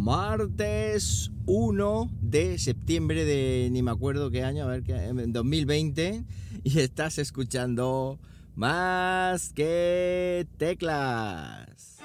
martes 1 de septiembre de ni me acuerdo qué año, a ver, qué, 2020, y estás escuchando más que teclas.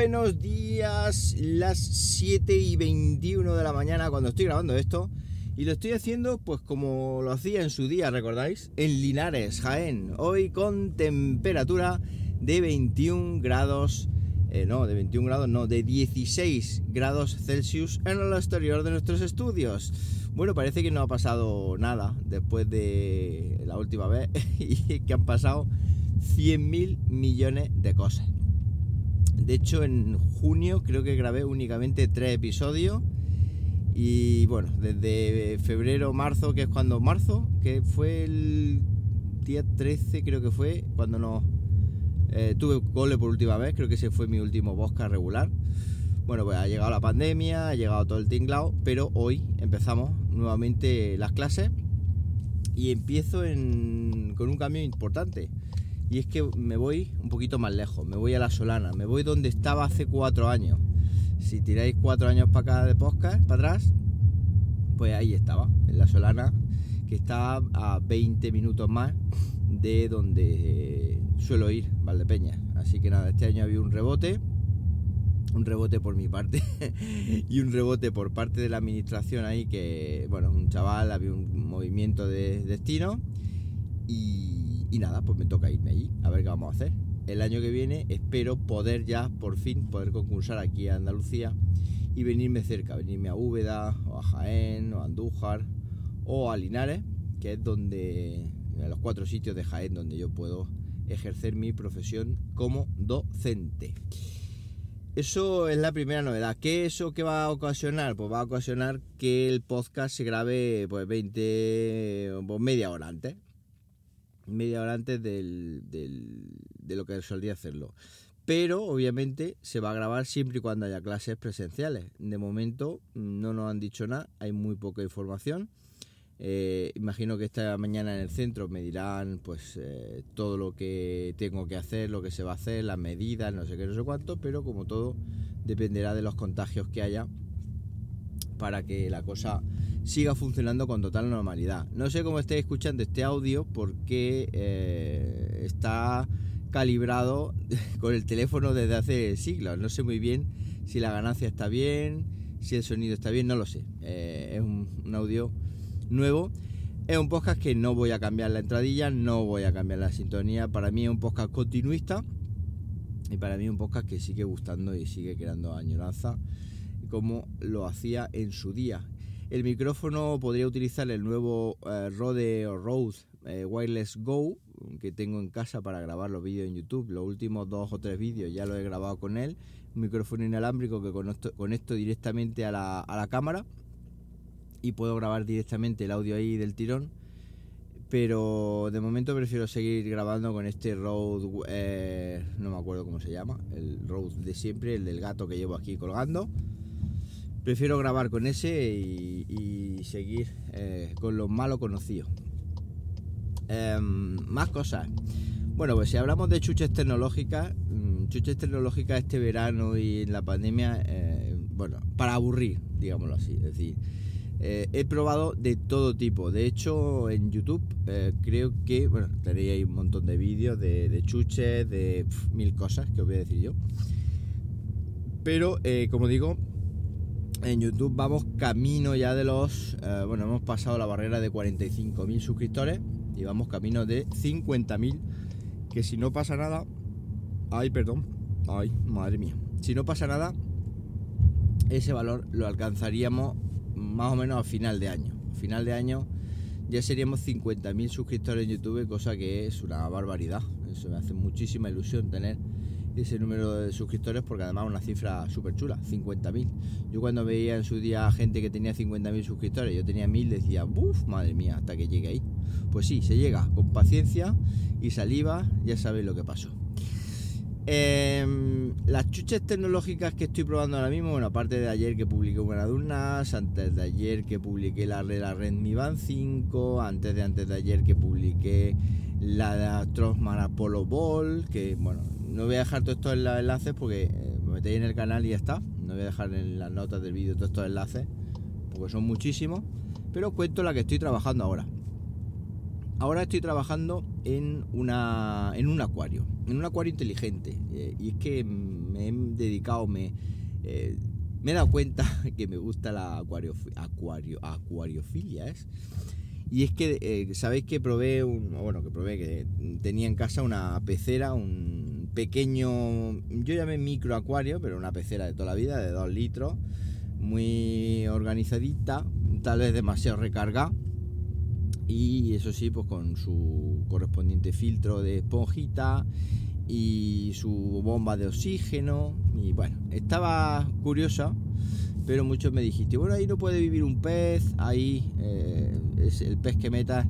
Buenos días, las 7 y 21 de la mañana cuando estoy grabando esto. Y lo estoy haciendo pues como lo hacía en su día, ¿recordáis? En Linares, Jaén. Hoy con temperatura de 21 grados, eh, no, de 21 grados, no, de 16 grados Celsius en el exterior de nuestros estudios. Bueno, parece que no ha pasado nada después de la última vez y que han pasado 100.000 millones de cosas. De hecho, en junio creo que grabé únicamente tres episodios. Y bueno, desde febrero, marzo, que es cuando marzo, que fue el día 13, creo que fue, cuando no eh, tuve cole por última vez, creo que ese fue mi último bosca regular. Bueno, pues ha llegado la pandemia, ha llegado todo el tinglao, pero hoy empezamos nuevamente las clases y empiezo con un cambio importante. Y es que me voy un poquito más lejos, me voy a la Solana, me voy donde estaba hace cuatro años. Si tiráis cuatro años para acá de podcast, para atrás, pues ahí estaba, en la Solana, que está a 20 minutos más de donde suelo ir, Valdepeña. Así que nada, este año había un rebote, un rebote por mi parte y un rebote por parte de la administración ahí que, bueno, un chaval, había un movimiento de destino y y nada, pues me toca irme allí, a ver qué vamos a hacer. El año que viene espero poder ya, por fin, poder concursar aquí a Andalucía y venirme cerca, venirme a Úbeda, o a Jaén, o a Andújar, o a Linares, que es donde, los cuatro sitios de Jaén donde yo puedo ejercer mi profesión como docente. Eso es la primera novedad. ¿Qué eso que va a ocasionar? Pues va a ocasionar que el podcast se grabe pues 20 o pues, media hora antes media hora antes del, de lo que solía hacerlo. Pero obviamente se va a grabar siempre y cuando haya clases presenciales. De momento no nos han dicho nada, hay muy poca información. Eh, imagino que esta mañana en el centro me dirán pues eh, todo lo que tengo que hacer, lo que se va a hacer, las medidas, no sé qué, no sé cuánto, pero como todo dependerá de los contagios que haya para que la cosa siga funcionando con total normalidad. No sé cómo estáis escuchando este audio porque eh, está calibrado con el teléfono desde hace siglos. No sé muy bien si la ganancia está bien, si el sonido está bien, no lo sé. Eh, es un, un, audio nuevo. Es un podcast que no voy a cambiar la entradilla, no voy a cambiar la sintonía. Para mí es un podcast continuista y para mí es un podcast que sigue gustando y sigue creando añoranza como lo hacía en su día. El micrófono podría utilizar el nuevo eh, Rode Rode eh, Wireless Go que tengo en casa para grabar los vídeos en YouTube. Los últimos dos o tres vídeos ya lo he grabado con él. Un micrófono inalámbrico que conecto, directamente a la, cámara y puedo grabar directamente el audio ahí del tirón. Pero de momento prefiero seguir grabando con este Rode, eh, no me acuerdo cómo se llama, el Rode de siempre, el del gato que llevo aquí colgando prefiero grabar con ese y, seguir eh, con lo malo conocido. Em, más cosas. Bueno, pues si hablamos de chuches tecnológicas, mm, chuches tecnológicas este verano y en la pandemia, eh, bueno, para aburrir, digámoslo así. Es decir, eh, he probado de todo tipo. De hecho, en YouTube creo que, bueno, tenéis ahí un montón de vídeos de, chuches, de mil cosas que os voy a decir yo. Pero, como digo, en YouTube vamos camino ya de los... Eh, bueno, hemos pasado la barrera de 45.000 suscriptores y vamos camino de 50.000. Que si no pasa nada... Ay, perdón. Ay, madre mía. Si no pasa nada, ese valor lo alcanzaríamos más o menos a final de año. final de año ya seríamos 50.000 suscriptores en YouTube, cosa que es una barbaridad. Eso me hace muchísima ilusión tener ese número de suscriptores porque además una cifra súper chula, 50.000. Yo cuando veía en su día gente que tenía 50.000 suscriptores, yo tenía 1.000, decía, uff, madre mía, hasta que llegue ahí. Pues sí, se llega con paciencia y saliva, ya sabéis lo que pasó. Em, las chuches tecnológicas que estoy probando ahora mismo, bueno, aparte de ayer que publiqué Buenas antes de ayer que publiqué la, la Redmi Band 5, antes de antes de ayer que publiqué la de Trosman Apollo Ball, que bueno, no voy a dejar todos estos enlaces porque eh, me metéis en el canal y ya está. No voy a dejar en las notas del vídeo todos estos enlaces porque son muchísimos, pero os cuento la que estoy trabajando ahora. Ahora estoy trabajando en, una, en un acuario, en un acuario inteligente. Eh, y es que me he dedicado, me, eh, me he dado cuenta que me gusta la acuario, acuario, acuariofilia. Y es que sabéis que probé, un, bueno, que probé, que tenía en casa una pecera, un pequeño, yo llamé micro acuario, pero una pecera de toda la vida, de 2 litros, muy organizadita, tal vez demasiado recargada y eso sí, pues con su correspondiente filtro de esponjita y su bomba de oxígeno. Y bueno, estaba curiosa, pero muchos me dijiste, bueno, ahí no puede vivir un pez, ahí eh, es el pez que metas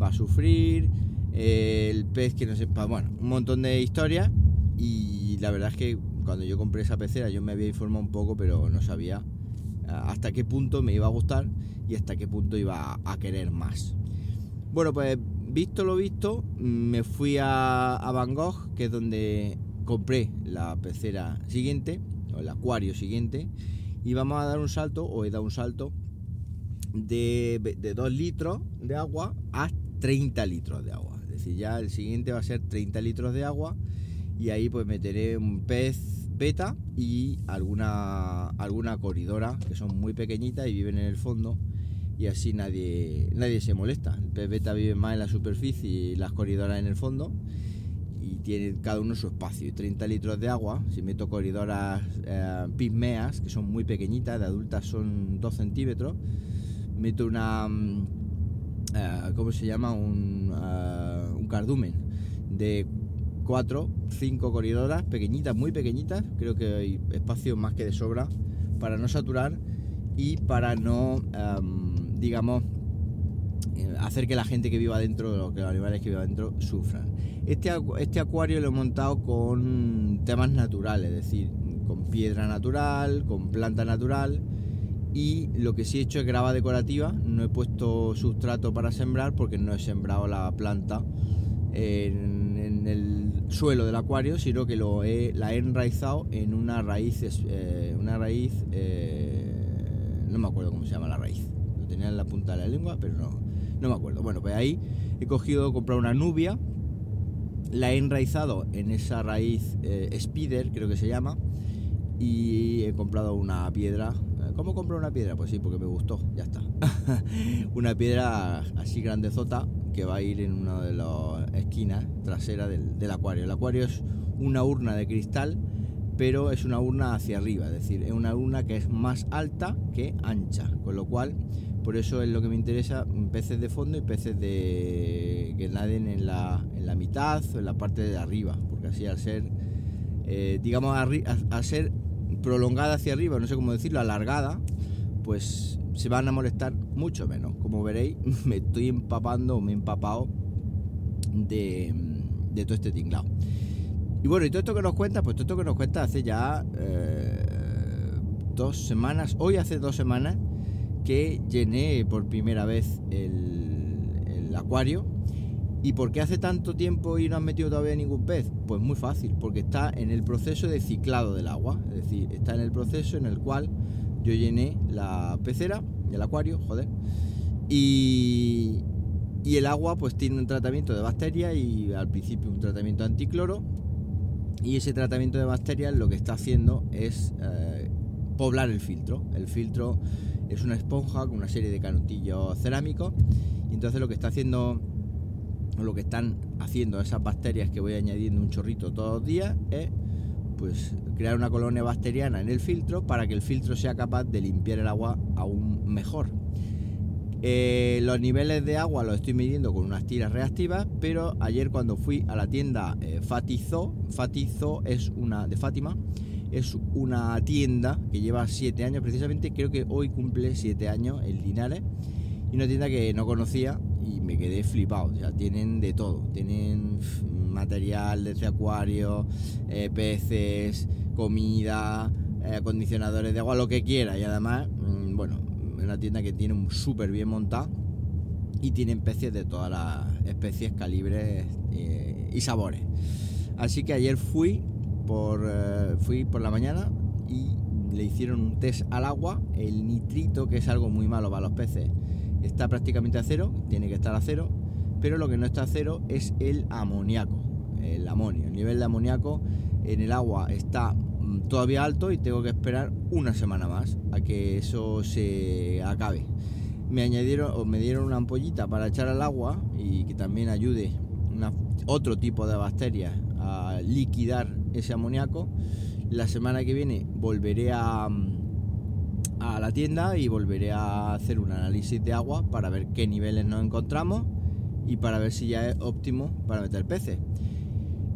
va a sufrir, el pez que no sepa, bueno, un montón de historias. Y la verdad es que cuando yo compré esa pecera yo me había informado un poco, pero no sabía hasta qué punto me iba a gustar y hasta qué punto iba a querer más. Bueno, pues visto lo visto, me fui a, a Van Gogh, que es donde compré la pecera siguiente, o el acuario siguiente, y vamos a dar un salto, o he dado un salto, de, de 2 litros de agua a 30 litros de agua. Es decir, ya el siguiente va a ser 30 litros de agua y ahí pues meteré un pez beta y alguna, alguna corridora que son muy pequeñitas y viven en el fondo y así nadie, nadie se molesta. El pez beta vive más en la superficie y las corridoras en el fondo y tiene cada uno su espacio. Y 30 litros de agua, si meto corridoras eh, que son muy pequeñitas, de adultas son 2 centímetros, meto una, mm, eh, ¿cómo se llama? Un, eh, un cardumen de 4, 5 corridoras pequeñitas, muy pequeñitas, creo que hay espacio más que de sobra para no saturar y para no... Em, digamos, eh, hacer que la gente que viva dentro, que los animales que vivan dentro, sufran. Este, este acuario lo he montado con temas naturales, es decir, con piedra natural, con planta natural. Y lo que sí he hecho es grava decorativa, no he puesto sustrato para sembrar porque no he sembrado la planta en, el suelo del acuario, sino que lo he, la he enraizado en una raíz, eh, una raíz, eh, no me acuerdo cómo se llama la raíz, tenía en la punta de la lengua, pero no, no me acuerdo. Bueno, pues ahí he cogido, comprar una nubia, la he enraizado en esa raíz eh, Spider, creo que se llama, y he comprado una piedra. Eh, ¿Cómo compro una piedra? Pues sí, porque me gustó, ya está. una piedra así grandezota que va a ir en una de las esquinas traseras del, acuario. El acuario es una urna de cristal pero es una urna hacia arriba, es decir, es una urna que es más alta que ancha, con lo cual por eso es lo que me interesa, peces de fondo y peces de que naden en la, en la mitad o en la parte de arriba, porque así al ser, eh, digamos, al ser prolongada hacia arriba, no sé cómo decirlo, alargada, pues se van a molestar mucho menos. Como veréis, me estoy empapando, me he empapado de, de todo este tinglado. Y bueno, y todo esto que nos cuenta, pues todo esto que nos cuenta hace ya eh, dos semanas, hoy hace dos semanas, que llené por primera vez el, acuario. ¿Y por qué hace tanto tiempo y no has metido todavía ningún pez? Pues muy fácil, porque está en el proceso de ciclado del agua. Es decir, está en el proceso en el cual yo llené la pecera, el acuario, joder. Y, y el agua pues tiene un tratamiento de bacterias y al principio un tratamiento anticloro. Y ese tratamiento de bacterias lo que está haciendo es eh, poblar el filtro. El filtro es una esponja con una serie de canutillos cerámicos y entonces lo que está haciendo lo que están haciendo esas bacterias que voy añadiendo un chorrito todos los días es pues crear una colonia bacteriana en el filtro para que el filtro sea capaz de limpiar el agua aún mejor. Eh, los niveles de agua los estoy midiendo con unas tiras reactivas, pero ayer cuando fui a la tienda eh, Fatizo, Fatizo es una de Fátima, es una tienda que lleva 7 años precisamente, creo que hoy cumple 7 años en Linares, y una tienda que no conocía y me quedé flipado, o sea, tienen de todo, tienen material desde acuario, eh, peces, comida, eh, acondicionadores de agua, lo que quiera, y además, mm, bueno, es una tienda que tiene súper bien montada y tienen peces de todas las especies, calibres eh, y sabores. Así que ayer fui por, eh, fui por la mañana y le hicieron un test al agua. El nitrito, que es algo muy malo para los peces, está prácticamente a cero, tiene que estar a cero, pero lo que no está a cero es el amoníaco, el amonio. El nivel de amoníaco en el agua está mm, todavía alto y tengo que esperar una semana más a que eso se acabe. Me añadieron me dieron una ampollita para echar al agua y que también ayude otro tipo de bacterias a liquidar ese amoníaco. La semana que viene volveré a, a la tienda y volveré a hacer un análisis de agua para ver qué niveles nos encontramos y para ver si ya es óptimo para meter peces.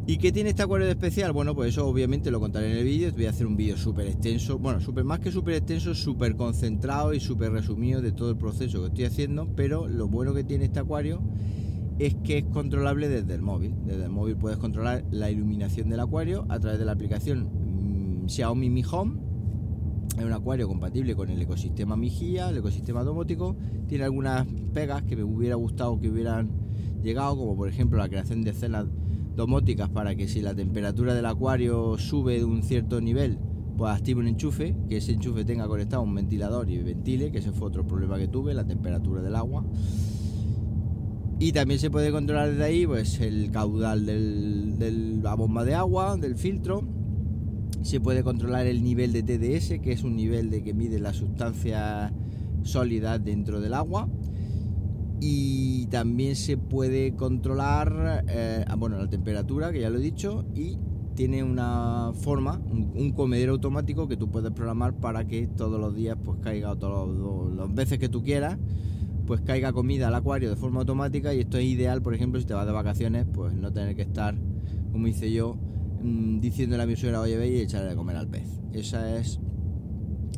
¿Y qué tiene este acuario de especial? Bueno, pues eso obviamente lo contaré en el vídeo. Voy a hacer un vídeo súper extenso, bueno, super, más que súper extenso, súper concentrado y súper resumido de todo el proceso que estoy haciendo. Pero lo bueno que tiene este acuario es que es controlable desde el móvil. Desde el móvil puedes controlar la iluminación del acuario a través de la aplicación mm, Xiaomi Mi Home. Es un acuario compatible con el ecosistema Mijía, el ecosistema domótico. Tiene algunas pegas que me hubiera gustado que hubieran llegado, como por ejemplo la creación de escenas domóticas para que si la temperatura del acuario sube de un cierto nivel, pues active un enchufe, que ese enchufe tenga conectado un ventilador y ventile, que ese fue otro problema que tuve, la temperatura del agua. Y también se puede controlar desde ahí pues, el caudal de la bomba de agua, del filtro. Se puede controlar el nivel de TDS, que es un nivel de que mide la sustancia sólida dentro del agua. Y también se puede controlar eh, bueno, la temperatura, que ya lo he dicho, y tiene una forma, un, comedero automático que tú puedes programar para que todos los días pues caiga, todas las veces que tú quieras, pues caiga comida al acuario de forma automática y esto es ideal, por ejemplo, si te vas de vacaciones, pues no tener que estar, como hice yo, mm, diciéndole a mi suegra, oye, ve y echarle de comer al pez. Esa es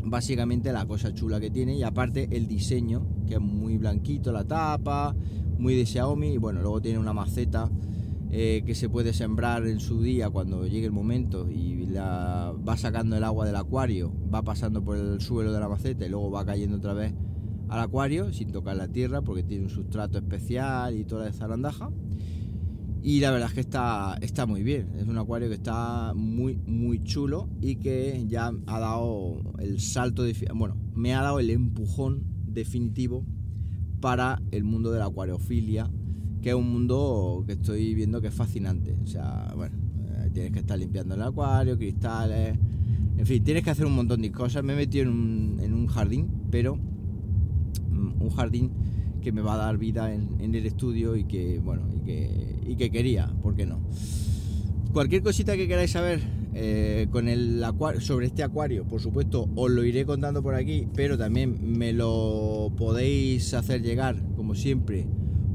básicamente la cosa chula que tiene y aparte el diseño, que es muy blanquito la tapa, muy de Xiaomi y bueno, luego tiene una maceta eh, que se puede sembrar en su día cuando llegue el momento y la, va sacando el agua del acuario, va pasando por el suelo de la maceta y luego va cayendo otra vez al acuario sin tocar la tierra porque tiene un sustrato especial y toda esa zarandaja. Y la verdad es que está, está muy bien. Es un acuario que está muy, muy chulo y que ya ha dado el salto, de, bueno, me ha dado el empujón definitivo para el mundo de la acuariofilia, que es un mundo que estoy viendo que es fascinante. O sea, bueno, eh, tienes que estar limpiando el acuario, cristales, en fin, tienes que hacer un montón de cosas. Me he metido en un, en un jardín, pero mm, un jardín que me va a dar vida en, el estudio y que, bueno, y que, quería, ¿por qué no? Cualquier cosita que queráis saber eh, con el sobre este acuario, por supuesto, os lo iré contando por aquí, pero también me lo podéis hacer llegar, como siempre,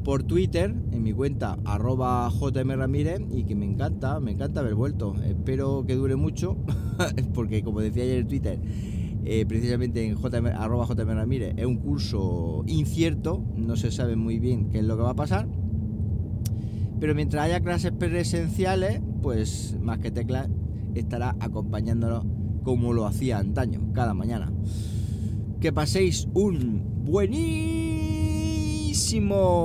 por Twitter, en mi cuenta arroba jmramírez, y que me encanta, me encanta haber vuelto. Espero que dure mucho, porque como decía ayer en Twitter, eh, precisamente en JM, arroba Ramírez, es un curso incierto, no se sabe muy bien qué es lo que va a pasar. Pero mientras haya clases presenciales, pues más que teclas estará acompañándonos como lo hacía antaño, cada mañana. Que paséis un buenísimo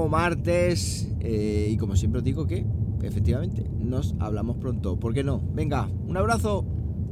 martes eh, y como siempre os digo que efectivamente nos hablamos pronto. ¿Por qué no? Venga, un abrazo.